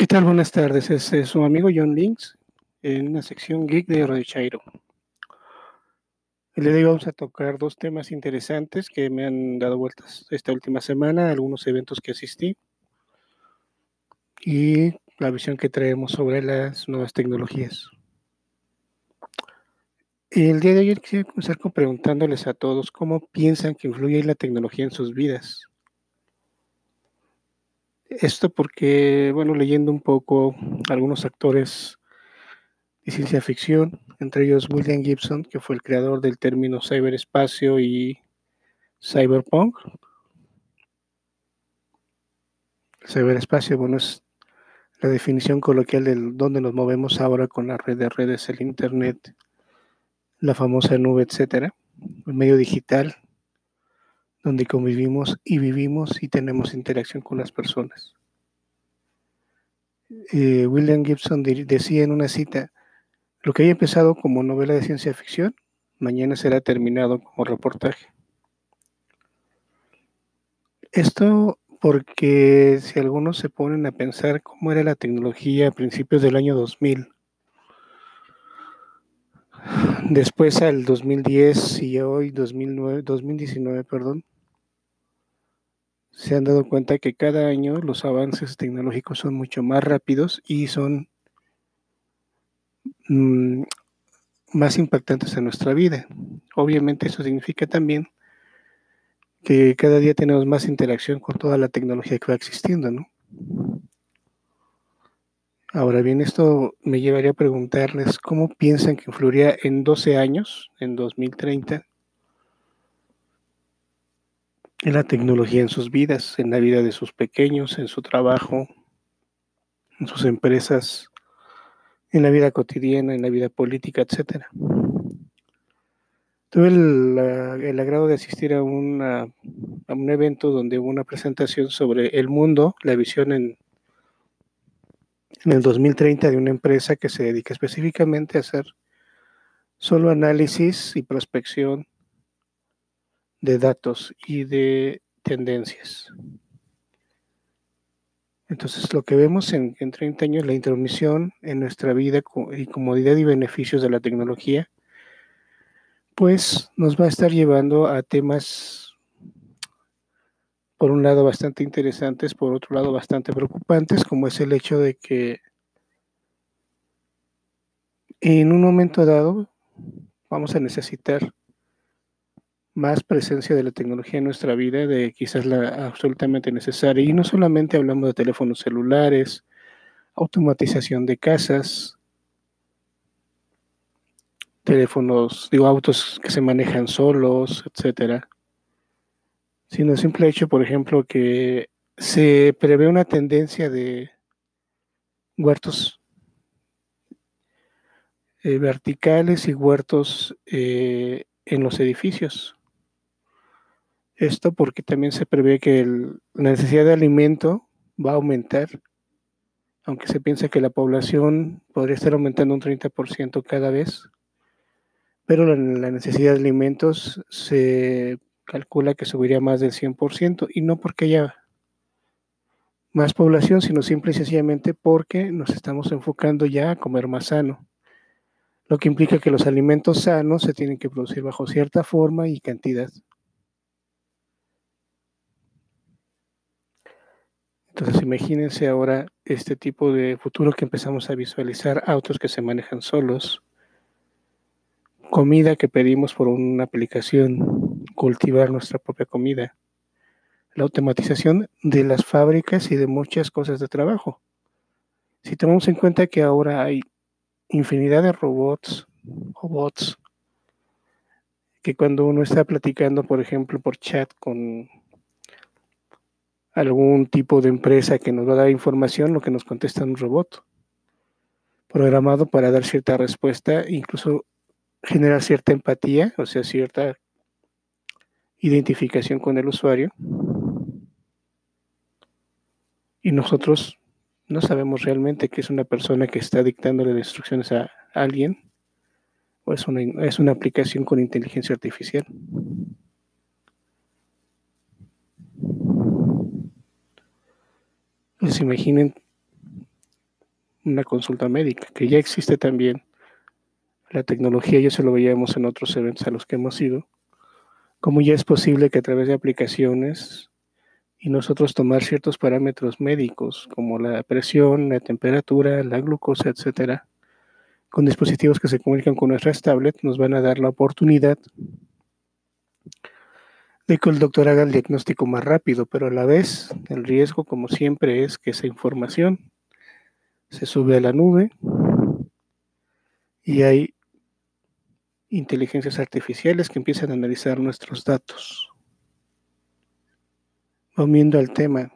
¿Qué tal? Buenas tardes. Es, es su amigo John Links en la sección Geek de Radio Chairo. El día de hoy vamos a tocar dos temas interesantes que me han dado vueltas esta última semana, algunos eventos que asistí y la visión que traemos sobre las nuevas tecnologías. El día de hoy quisiera comenzar con preguntándoles a todos cómo piensan que influye la tecnología en sus vidas. Esto porque, bueno, leyendo un poco algunos actores de ciencia ficción, entre ellos William Gibson, que fue el creador del término ciberespacio y cyberpunk. El ciberespacio, bueno, es la definición coloquial de dónde nos movemos ahora con la red de redes, el Internet, la famosa nube, etcétera, el medio digital donde convivimos y vivimos y tenemos interacción con las personas. Eh, William Gibson decía en una cita, lo que haya empezado como novela de ciencia ficción, mañana será terminado como reportaje. Esto porque si algunos se ponen a pensar cómo era la tecnología a principios del año 2000, después al 2010 y hoy 2009, 2019, perdón, se han dado cuenta que cada año los avances tecnológicos son mucho más rápidos y son mm, más impactantes en nuestra vida. Obviamente eso significa también que cada día tenemos más interacción con toda la tecnología que va existiendo, ¿no? Ahora bien, esto me llevaría a preguntarles cómo piensan que influiría en 12 años, en 2030, en la tecnología en sus vidas, en la vida de sus pequeños, en su trabajo, en sus empresas, en la vida cotidiana, en la vida política, etc. Tuve el, agrado de asistir a, una, a un evento donde hubo una presentación sobre el mundo, la visión en, en el 2030 de una empresa que se dedica específicamente a hacer solo análisis y prospección de datos y de tendencias. Entonces, lo que vemos en, 30 años, la intromisión en nuestra vida y comodidad y beneficios de la tecnología, pues nos va a estar llevando a temas, por un lado, bastante interesantes, por otro lado, bastante preocupantes, como es el hecho de que en un momento dado vamos a necesitar más presencia de la tecnología en nuestra vida, de quizás la absolutamente necesaria. Y no solamente hablamos de teléfonos celulares, automatización de casas, teléfonos, digo, autos que se manejan solos, etcétera, sino simple hecho, por ejemplo, que se prevé una tendencia de huertos eh, verticales y huertos eh, en los edificios. Esto porque también se prevé que la necesidad de alimento va a aumentar, aunque se piensa que la población podría estar aumentando un 30% cada vez, pero la, necesidad de alimentos se calcula que subiría más del 100% y no porque haya más población, sino simple y sencillamente porque nos estamos enfocando ya a comer más sano, lo que implica que los alimentos sanos se tienen que producir bajo cierta forma y cantidad. Entonces imagínense ahora este tipo de futuro que empezamos a visualizar, autos que se manejan solos, comida que pedimos por una aplicación, cultivar nuestra propia comida, la automatización de las fábricas y de muchas cosas de trabajo. Si tomamos en cuenta que ahora hay infinidad de robots o bots, que cuando uno está platicando, por ejemplo, por chat con algún tipo de empresa que nos va a dar información, lo que nos contesta un robot programado para dar cierta respuesta, incluso generar cierta empatía, o sea, cierta identificación con el usuario. Y nosotros no sabemos realmente que es una persona que está dictándole instrucciones a alguien o es una, es una aplicación con inteligencia artificial. Pues imaginen una consulta médica, que ya existe también. La tecnología ya se lo veíamos en otros eventos a los que hemos ido, como ya es posible que a través de aplicaciones y nosotros tomar ciertos parámetros médicos como la presión, la temperatura, la glucosa, etcétera, con dispositivos que se comunican con nuestras tablets, nos van a dar la oportunidad de que el doctor haga el diagnóstico más rápido, pero a la vez el riesgo, como siempre, es que esa información se sube a la nube y hay inteligencias artificiales que empiezan a analizar nuestros datos. Volviendo al tema,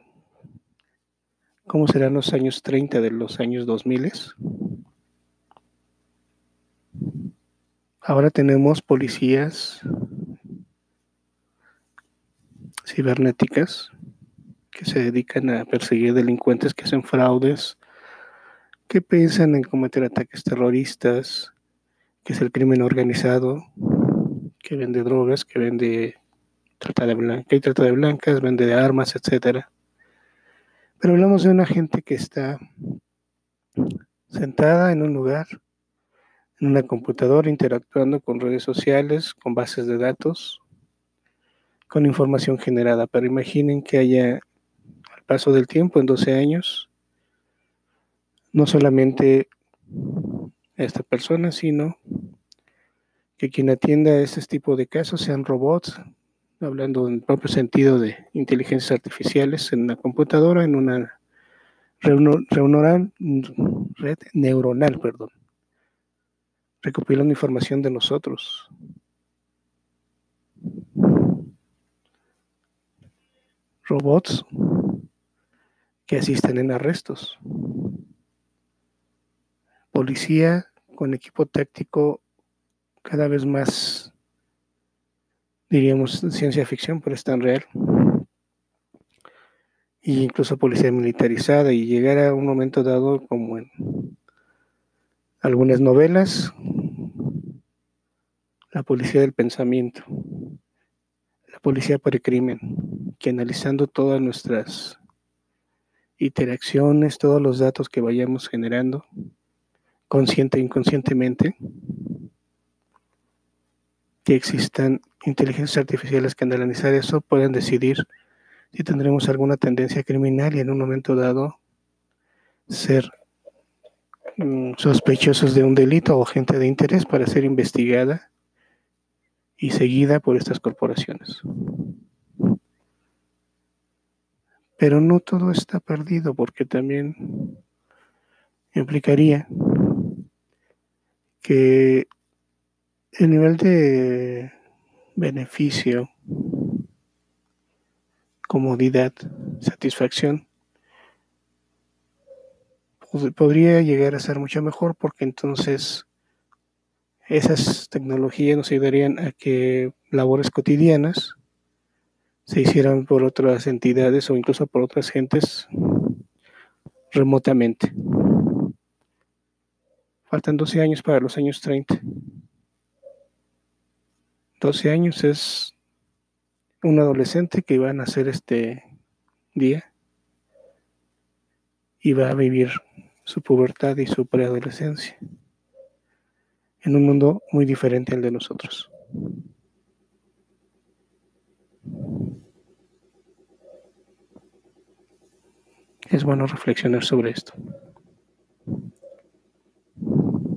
¿cómo serán los años 30 de los años 2000? Ahora tenemos policías cibernéticas que se dedican a perseguir delincuentes que hacen fraudes, que piensan en cometer ataques terroristas, que es el crimen organizado, que vende drogas, que vende trata de blancas, que hay trata de blancas, vende de armas, etcétera. Pero hablamos de una gente que está sentada en un lugar, en una computadora, interactuando con redes sociales, con bases de datos, con información generada, pero imaginen que haya, al paso del tiempo, en 12 años, no solamente esta persona, sino que quien atienda este tipo de casos sean robots, hablando en el propio sentido de inteligencias artificiales en una computadora, en una red neuronal, perdón, recopilando información de nosotros, robots que asisten en arrestos. Policía con equipo táctico cada vez más, diríamos, ciencia ficción, pero es tan real. Y incluso policía militarizada y llegar a un momento dado como en algunas novelas, la policía del pensamiento, policía por el crimen que analizando todas nuestras interacciones, todos los datos que vayamos generando, consciente e inconscientemente, que existan inteligencias artificiales que al analizar eso puedan decidir si tendremos alguna tendencia criminal y en un momento dado ser mm, sospechosos de un delito o gente de interés para ser investigada y seguida por estas corporaciones. Pero no todo está perdido porque también implicaría que el nivel de beneficio, comodidad, satisfacción podría llegar a ser mucho mejor porque entonces esas tecnologías nos ayudarían a que labores cotidianas se hicieran por otras entidades o incluso por otras gentes remotamente. Faltan 12 años para los años 30. 12 años es un adolescente que va a nacer este día y va a vivir su pubertad y su preadolescencia en un mundo muy diferente al de nosotros. Es bueno reflexionar sobre esto.